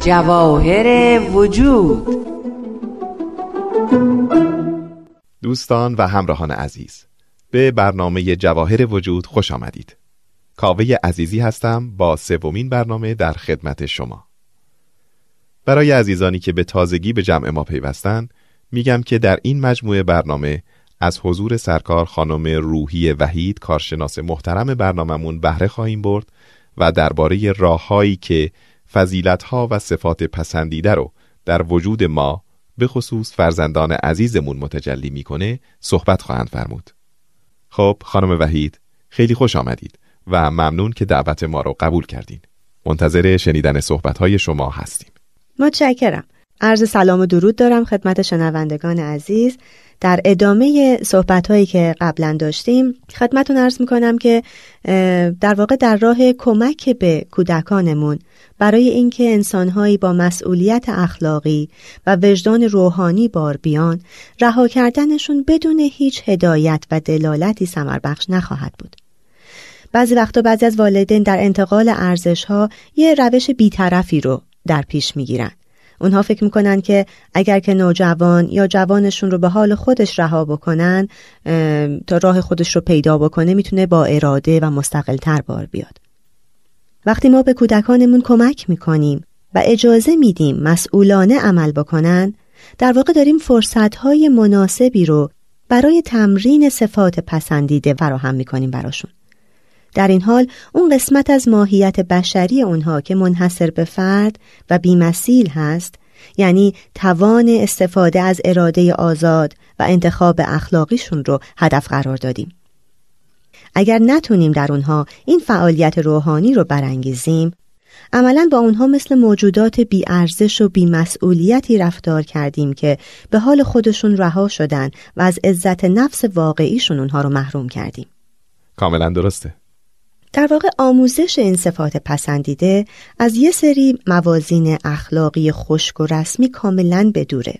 جواهر وجود. دوستان و همراهان عزیز به برنامه جواهر وجود خوش آمدید. کاوه عزیزی هستم با سومین برنامه در خدمت شما. برای عزیزانی که به تازگی به جمع ما پیوستن میگم که در این مجموعه برنامه از حضور سرکار خانم روحی وحید کارشناس محترم برنامهمون بهره خواهیم برد و درباره راههایی که فضیلتها و صفات پسندیده رو در وجود ما به خصوص فرزندان عزیزمون متجلی می‌کنه صحبت خواهند فرمود. خب خانم وحید خیلی خوش آمدید و ممنون که دعوت ما رو قبول کردین. منتظر شنیدن صحبتهای شما هستیم. متشکرم. عرض سلام و درود دارم خدمت شنوندگان عزیز. در ادامه صحبت هایی که قبلا داشتیم خدمتون عرض می‌کنم که در واقع در راه کمک به کودکانمون برای اینکه انسانهایی با مسئولیت اخلاقی و وجدان روحانی بار بیان رها کردنشون بدون هیچ هدایت و دلالتی سمر بخش نخواهد بود. بعضی وقتا بعضی از والدین در انتقال ارزش ها یه روش بیطرفی رو در پیش می‌گیرن. اونها فکر می‌کنن که اگر که نوجوان یا جوانشون رو به حال خودش رها بکنن تا راه خودش رو پیدا بکنه می‌تونه با اراده و مستقلتر بار بیاد. وقتی ما به کودکانمون کمک می‌کنیم و اجازه میدیم مسئولانه عمل بکنن در واقع داریم فرصتهای مناسبی رو برای تمرین صفات پسندیده فراهم می‌کنیم براشون. در این حال اون قسمت از ماهیت بشری اونها که منحصر به فرد و بیمسیل هست یعنی توان استفاده از اراده آزاد و انتخاب اخلاقیشون رو هدف قرار دادیم. اگر نتونیم در اونها این فعالیت روحانی رو برانگیزیم عملا با اونها مثل موجودات بیارزش و بیمسئولیتی رفتار کردیم که به حال خودشون رها شدن و از عزت نفس واقعیشون اونها رو محروم کردیم. کاملا درسته. در واقع آموزش این صفات پسندیده از یه سری موازین اخلاقی خشک و رسمی کاملا بدوره.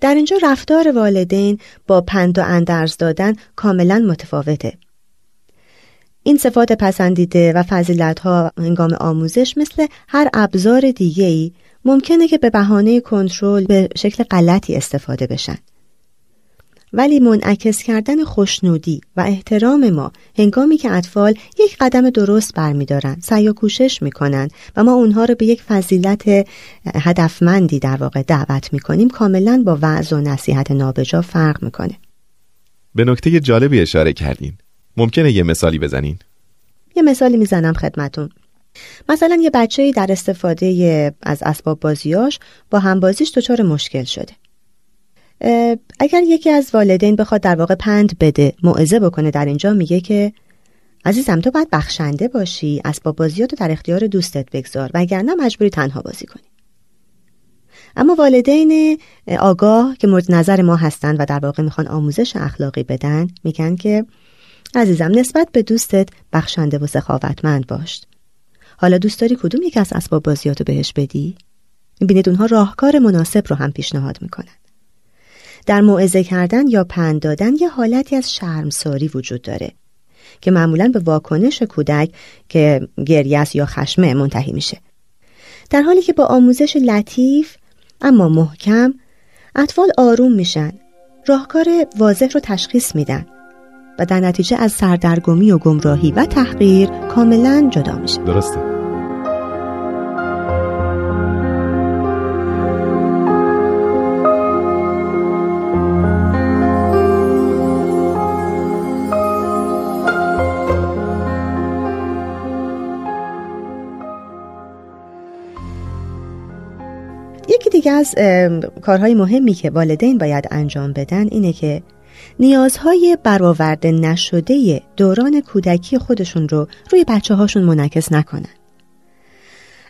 در اینجا رفتار والدین با پند و اندرز دادن کاملا متفاوته. این صفات پسندیده و فضیلت ها هنگام آموزش مثل هر ابزار دیگه‌ای ممکنه که به بهانه کنترل به شکل غلطی استفاده بشن. ولی منعکس کردن خوشنودی و احترام ما هنگامی که اطفال یک قدم درست برمیدارن سعی و کوشش می‌کنن و ما اونها رو به یک فضیلت هدفمندی در واقع دعوت می‌کنیم کاملا با وعظ و نصیحت نابجا فرق می‌کنه. به نکته جالبی اشاره کردین. ممکنه یه مثالی بزنین؟ یه مثالی می‌زنم خدمتون. مثلا یه بچه در استفاده از اسباب بازیاش با همبازیش دچار مشکل شده. اگر یکی از والدین بخواد در واقع پند بده موعظه بکنه در اینجا میگه که عزیزم تو باید بخشنده باشی اسباب بازیاتو در اختیار دوستت بگذار وگرنه مجبوری تنها بازی کنی. اما والدین آگاه که مورد نظر ما هستند و در واقع می‌خوان آموزش اخلاقی بدن میگن که عزیزم نسبت به دوستت بخشنده و سخاوتمند باش. حالا دوست داری کدوم یک از اسباب بازیاتو بهش بدی؟ می‌بینید اونها راهکار مناسب رو هم پیشنهاد می‌کنن. در موعظه کردن یا پند دادن یه حالتی از شرمساری وجود داره که معمولا به واکنش کودک که گریه یا خشمه منتهی میشه. در حالی که با آموزش لطیف اما محکم اطفال آروم میشن. راهکار واضح رو تشخیص میدن و در نتیجه از سردرگمی و گمراهی و تحقیر کاملا جدا میشه. درسته. یکی از کارهای مهمی که والدین باید انجام بدن اینه که نیازهای برآورده نشده دوران کودکی خودشون رو روی بچه هاشون منعکس نکنن.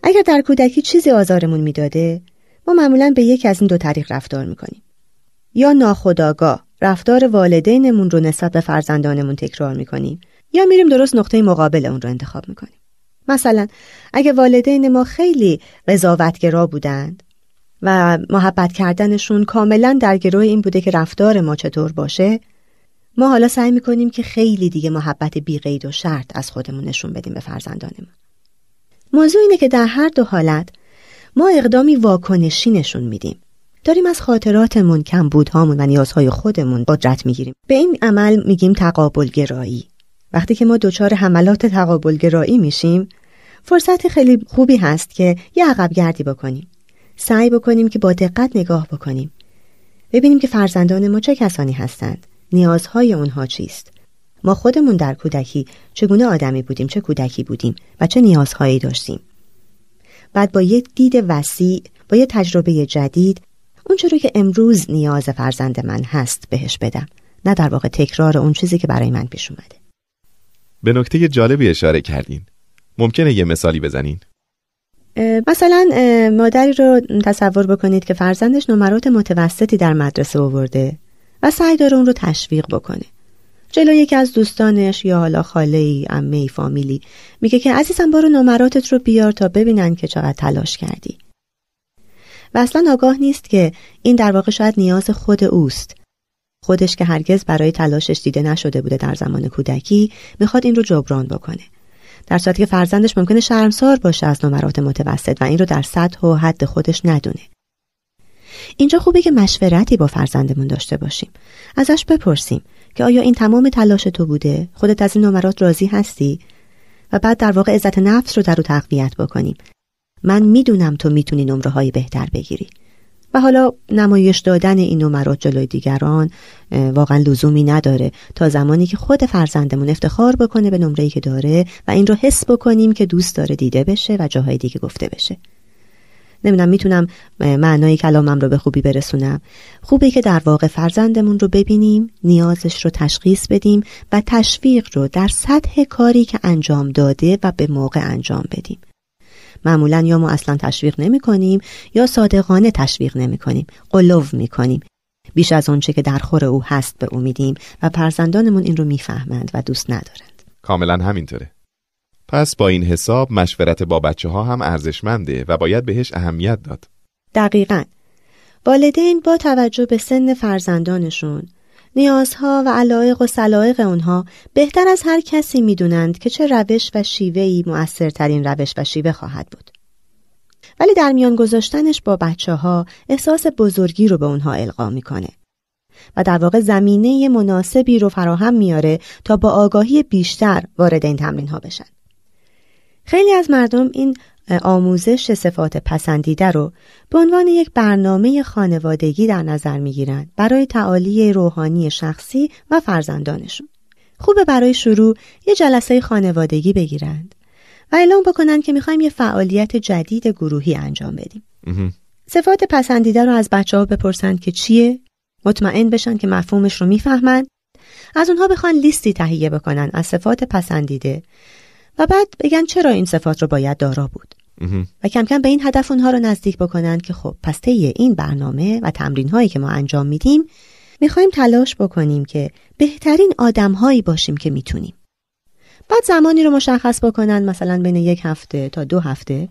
اگر در کودکی چیزی آزارمون می‌داده ما معمولا به یکی از این دو طریق رفتار می‌کنیم. یا ناخداگاه رفتار والدینمون رو نسبت به فرزندانمون تکرار می‌کنیم یا میریم درست نقطه مقابل اون رو انتخاب می‌کنیم. مثلا اگه والدین ما خیلی قضاوتگرا بودند و محبت کردنشون کاملا در گروه این بوده که رفتار ما چطور باشه. ما حالا سعی می‌کنیم که خیلی دیگه محبت بی قید و شرط از خودمون نشون بدیم به فرزندانمون. موضوع اینه که در هر دو حالت ما اقدامی واکنشی نشون میدیم. داریم از خاطراتمون کمبودهامون و نیازهای خودمون قدرت می‌گیریم. به این عمل میگیم تقابل گرایی وقتی که ما دچار حملات تقابل گرایی میشیم فرصت خیلی خوبی هست که یه عقب گردی بکنیم. سعی بکنیم که با دقت نگاه بکنیم. ببینیم که فرزندان ما چه کسانی هستند. نیازهای اونها چیست؟ ما خودمون در کودکی چگونه آدمی بودیم چه کودکی بودیم و چه نیازهایی داشتیم؟ بعد با یه دید وسیع با یه تجربه جدید اون رو که امروز نیاز فرزند من هست بهش بدم. نه در واقع تکرار اون چیزی که برای من پیش اومده. به نکته جالبی اشاره کردین. ممکنه یه مثالی بزنین؟ مثلا مادری رو تصور بکنید که فرزندش نمرات متوسطی در مدرسه آورده و سعی داره اون رو تشویق بکنه. جلو یکی از دوستانش یا حالا خاله ای امه ای فامیلی میگه که عزیزم برو نمراتت رو بیار تا ببینن که چقدر تلاش کردی. و اصلا آگاه نیست که این در واقع شاید نیاز خود اوست. خودش که هرگز برای تلاشش دیده نشده بوده در زمان کودکی می‌خواد این رو جبران بکنه. در صورتی که فرزندش ممکنه شرمسار باشه از نمرات متوسط و این رو در سطح و حد خودش ندونه. اینجا خوبه که مشورتی با فرزندمون داشته باشیم. ازش بپرسیم که آیا این تمام تلاش تو بوده؟ خودت از این نمرات راضی هستی؟ و بعد در واقع عزت نفس رو در رو تقویت بکنیم. من می‌دونم تو می‌تونی نمره های بهتر بگیری. و حالا نمایش دادن این نمرات جلوی دیگران واقعا لزومی نداره. تا زمانی که خود فرزندمون افتخار بکنه به نمره‌ای که داره و این رو حس بکنیم که دوست داره دیده بشه و جاهای دیگه گفته بشه. نمی‌دونم می‌تونم معنای کلامم رو به خوبی برسونم. خوبه که در واقع فرزندمون رو ببینیم نیازش رو تشخیص بدیم و تشویق رو در سطح کاری که انجام داده و به موقع انجام بدیم. معمولا یا ما اصلا تشویق نمی کنیم یا صادقانه تشویق نمی کنیم قلو می کنیم. بیش از آنچه که در خور او هست به امیدیم و فرزندانمون این رو می‌فهمند و دوست ندارند. کاملا همینطوره. پس با این حساب مشورت با بچه ها هم ارزشمنده و باید بهش اهمیت داد. دقیقا. والدین با توجه به سن فرزندانشون نیازها و علایق و سلایق اونها بهتر از هر کسی می‌دونند که چه روش و شیوهی مؤثرترین روش و شیوه خواهد بود. ولی در میان گذاشتنش با بچه ها احساس بزرگی رو به اونها القا می‌کنه و در واقع زمینه مناسبی رو فراهم میاره تا با آگاهی بیشتر وارد این تمرین ها بشن. خیلی از مردم این آموزش صفات پسندیده رو به عنوان یک برنامه خانوادگی در نظر می‌گیرند برای تعالی روحانی شخصی و فرزندانشون. خوبه برای شروع یه جلسه خانوادگی بگیرند و اعلام بکنن که می‌خوایم یه فعالیت جدید گروهی انجام بدیم. صفات پسندیده رو از بچه ها بپرسند که چیه؟ مطمئن بشن که مفهومش رو می‌فهمند از اونها بخوان لیستی تهیه بکنن از صفات پسندیده و بعد بگن چرا این صفات رو باید دارا بود. و کم کم به این هدف اونها رو نزدیک بکنن که خب پس طی این برنامه و تمرین هایی که ما انجام میدیم می‌خوایم تلاش بکنیم که بهترین آدم هایی باشیم که می‌تونیم. بعد زمانی رو مشخص بکنن مثلا بین یک هفته تا دو هفته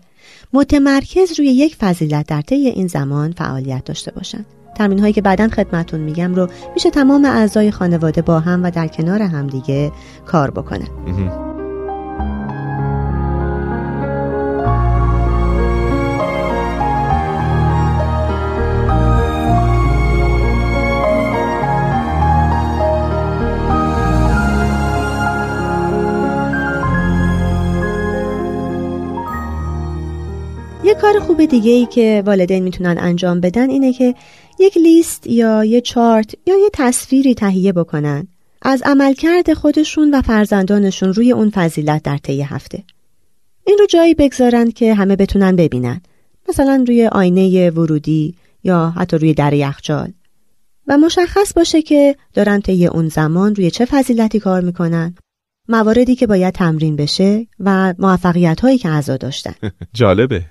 متمرکز روی یک فضیلت در طی این زمان فعالیت داشته باشن. تمرین هایی که بعدا خدمتون میگم رو میشه تمام اعضای خانواده با هم و در کنار همدیگه کار بکنن. کار خوب دیگه ای که والدین می‌تونن انجام بدن اینه که یک لیست یا یه چارت یا یه تصویری تهیه بکنن از عملکرد خودشون و فرزندانشون روی اون فضیلت در طی هفته. این رو جایی بگذارند که همه بتونن ببینن. مثلا روی آینه ورودی یا حتی روی در یخچال. و مشخص باشه که دارن طی اون زمان روی چه فضیلتی کار می‌کنن مواردی که باید تمرین بشه و موفقیت هایی که اعضا داشتن جالبه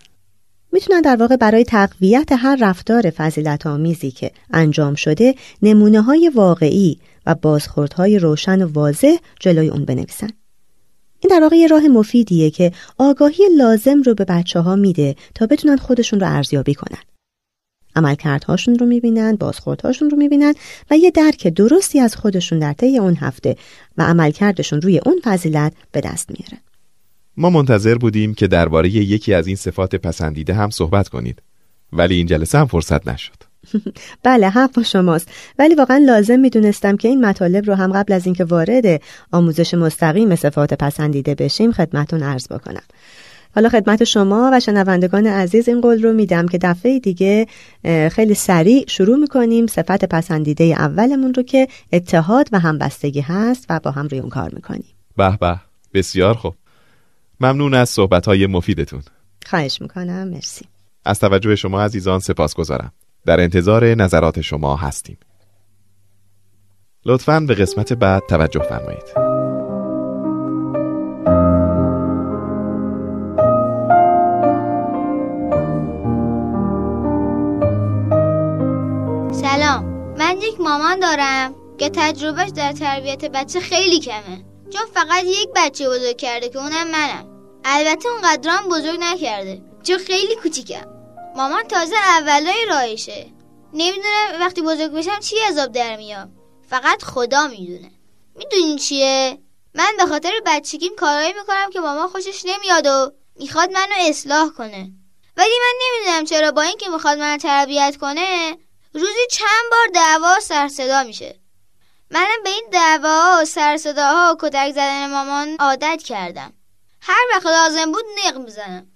می‌تونن در واقع برای تقویت هر رفتار فضیلت آمیزی که انجام شده نمونه های واقعی و بازخوردهای روشن و واضح جلوی اون بنویسن. این در واقع یه راه مفیدیه که آگاهی لازم رو به بچه ها میده تا بتونن خودشون رو ارزیابی کنن. عملکردهاشون رو می‌بینن بازخوردهاشون رو می‌بینن و یه درک درستی از خودشون در طی اون هفته و عملکردشون روی اون فضیلت به دست میارن ما منتظر بودیم که درباره یکی از این صفات پسندیده هم صحبت کنید. ولی این جلسه هم فرصت نشد. بله حق با شماست. ولی واقعا لازم می‌دونستم که این مطالب رو هم قبل از اینکه وارد آموزش مستقیم صفات پسندیده بشیم خدمتون عرض بکنم. حالا خدمت شما و شنوندگان عزیز این قول رو میدم که دفعه دیگه خیلی سریع شروع می‌کنیم صفت پسندیده اولمون رو که اتحاد و همبستگی هست و با هم روی اون کار می‌کنیم. به به بسیار خوب. ممنون از صحبت های مفیدتون. خواهش می‌کنم. مرسی. از توجه شما عزیزان سپاس گذارم در انتظار نظرات شما هستیم. لطفاً به قسمت بعد توجه فرمایید. سلام. من یک مامان دارم که تجربهش در تربیت بچه خیلی کمه. چون فقط یک بچه بزرگ کرده که اونم منم. البته اونقدرام بزرگ نکرده. چون خیلی کوچیکم. مامان تازه اولای راهشه. نمی‌دونم وقتی بزرگ بشم چی عذاب در میام. فقط خدا می‌دونه. می‌دونین چیه؟ من به خاطر بچگیم کارایی می‌کنم که مامان خوشش نمیاد و می‌خواد منو اصلاح کنه. ولی من نمی‌دونم چرا با اینکه می‌خواد منو تربیت کنه روزی چند بار دعوا سر صدا میشه. منم به این دعوا و سر صداها و کتک زدن مامان عادت کردم. هر وقت لازم بود نق می‌زنم.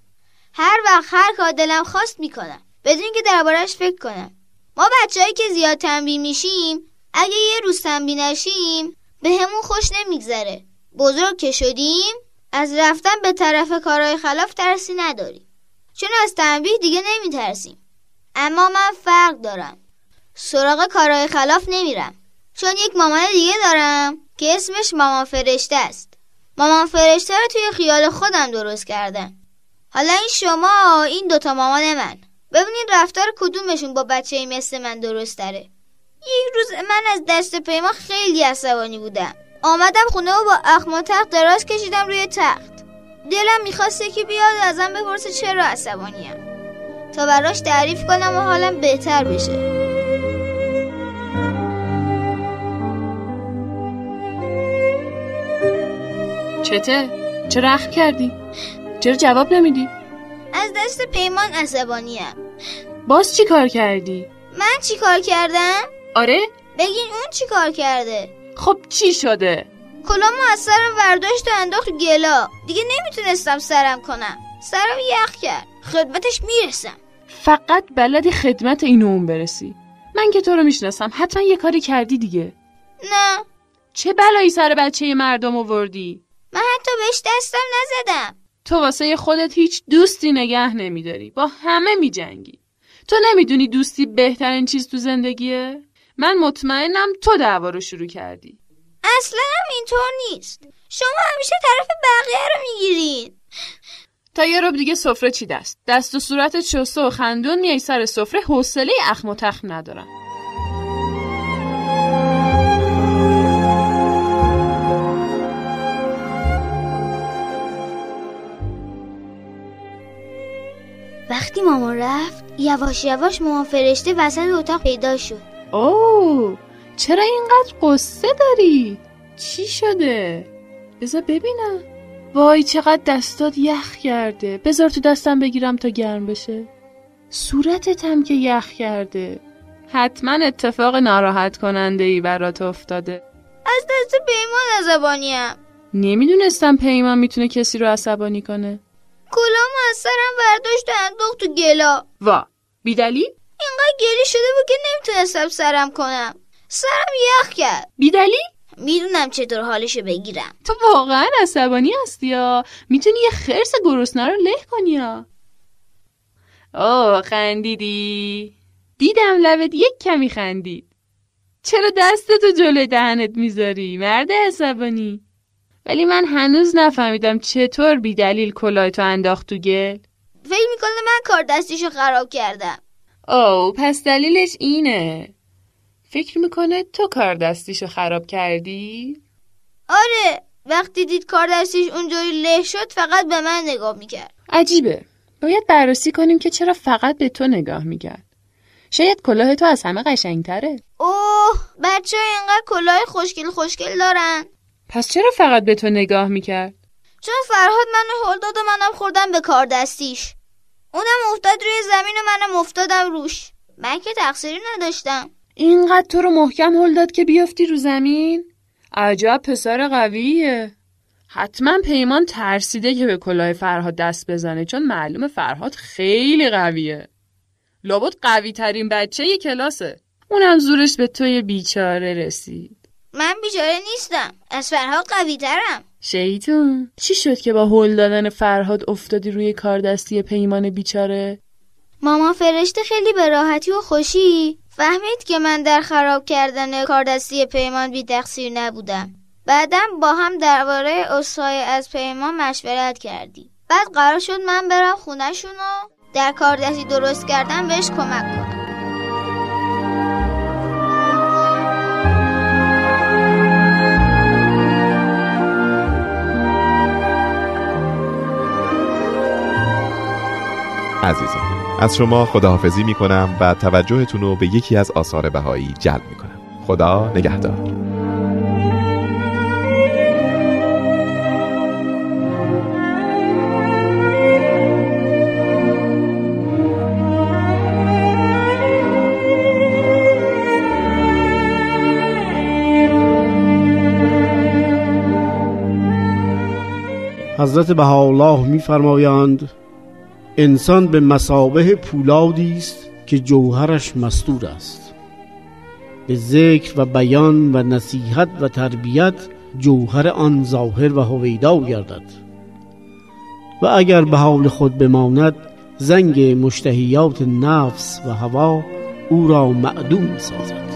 هر وقت هر کار دلم خواست می‌کنم. بدون که دربارش فکر کنم. ما بچههایی که زیاد تنبیه میشیم اگه یه روز تنبیه نشیم به همون خوش نمیگذره. بزرگ که شدیم از رفتن به طرف کارهای خلاف ترسی نداریم. چون از تنبیه دیگه نمیترسیم. اما من فرق دارم. سراغ کارهای خلاف نمیرم. چون یک مامان دیگه دارم که اسمش مامان فرشته است. مامان فرشته رو توی خیال خودم درست کردم. حالا این شما این دوتا مامان من. ببینید رفتار کدومشون با بچه مثل من درست داره یک روز من از دست پیما خیلی عصبانی بودم. آمدم خونه و با اخم تخت دراز کشیدم روی تخت. دلم می‌خواسته که بیاد ازم بپرسه چرا عصبانیم. تا براش تعریف کنم و حالم بهتر بشه. چته؟ چرا اخ کردی؟ چرا جواب نمیدی؟ از دست پیمان عصبانیم باز چی کار کردی؟ من چی کار کردم؟ آره؟ بگین اون چی کار کرده خب چی شده؟ کلامو از سرم ورداشت و انداخت گلا دیگه نمی‌تونستم سرم کنم سرم یخ کرد خدمتش می‌رسم فقط بلدی خدمت اینو اون برسی من که تو رو می‌شناسم حتما یه کاری کردی دیگه نه چه بلایی سر بچه مردم آوردی؟ من حتی بهش دستم نزدم. تو واسه خودت هیچ دوستی نگه نمیداری. با همه میجنگی. تو نمی‌دونی دوستی بهترین چیز تو زندگیه؟ من مطمئنم تو دعوا رو شروع کردی. اصلا هم اینطور نیست. شما همیشه طرف بقیه رو می‌گیرین. تا یه رب دیگه سفره چی دست؟ دست و صورتت شسته و خندون میای سر سفره حوصله اخم و تخم ندارم. وقتی مامان رفت یواش یواش مامان فرشته وسط اتاق پیدا شد. اوه چرا اینقدر قصه داری؟ چی شده؟ بذار ببینم. وای چقدر دستات یخ کرده. بذار تو دستم بگیرم تا گرم بشه. صورتت هم که یخ کرده. حتما اتفاق ناراحت کننده ای برات افتاده. از دست پیمان عصبانیم. نمی‌دونستم پیمان می‌تونه کسی رو عصبانی کنه. کلامو از سرم برداشت و انداخت تو گلا. وا. بیدلی؟ اینقدر گلی شده بود که نمی‌تونستم سرم کنم. سرم یخ کرد. بیدلی؟ می‌دونم چطور حالشو بگیرم. تو واقعا عصبانی هستی یا؟ می‌تونی یه خرس گرسنه رو له کنی یا؟ اوه خندیدی. دیدم لبت یک کمی خندید. چرا دستتو جلوی دهنت می‌ذاری؟ مرد عصبانی. ولی من هنوز نفهمیدم چطور بی دلیل کلاهتو انداخت تو گل. فکر می‌کنه من کار دستیشو خراب کردم. او پس دلیلش اینه. فکر می‌کنه تو کار دستیشو خراب کردی؟ آره وقتی دید کار دستیش اونجوری له شد فقط به من نگاه می‌کرد. عجیبه. باید بررسی کنیم که چرا فقط به تو نگاه می‌کرد. شاید کلاه تو از همه قشنگتره. اوه بچه اینقدر کلاه خوشگل خوشگل دارن. پس چرا فقط به تو نگاه می‌کرد؟ چون فرهاد منو هل داد و منم خوردم به کار دستیش. اونم افتاد روی زمین و منم افتادم روش. من که تقصیری نداشتم. اینقدر تو رو محکم هل داد که بیافتی رو زمین؟ عجب پسر قویه. حتما پیمان ترسیده که به کلاه فرهاد دست بزنه چون معلوم فرهاد خیلی قویه. لابد قوی ترین بچه ی کلاسه. اونم زورش به توی بیچاره رسید. من بیچاره نیستم. از فرهاد قوی ترم شیطون چی شد که با هل دادن فرهاد افتادی روی کار دستی پیمان بیچاره؟ مامان فرشته خیلی به راحتی و خوشی. فهمید که من در خراب کردن کاردستی پیمان بی تقصیر نبودم. بعدم با هم درباره اصحای از پیمان مشورت کردی بعد قرار شد من برم خونهشون و در کاردستی درست کردن بهش کمک کنم. عزیزان. از شما خداحافظی می کنم و توجهتون رو به یکی از آثار بهایی جلب می کنم خدا نگهدار. حضرت بهاءالله میفرمایند انسان به مسابه پولادی است که جوهرش مستور است. به ذکر و بیان و نصیحت و تربیت جوهر آن ظاهر و هویدا گردد. و اگر به حال خود بماند زنگ مشتهیات نفس و هوا او را معدوم سازد.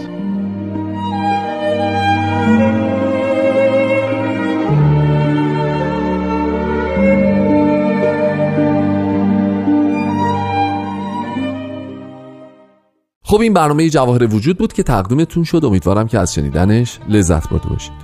خب این برنامه جواهر وجود بود که تقدیمتون شد. امیدوارم که از شنیدنش لذت برده باشید.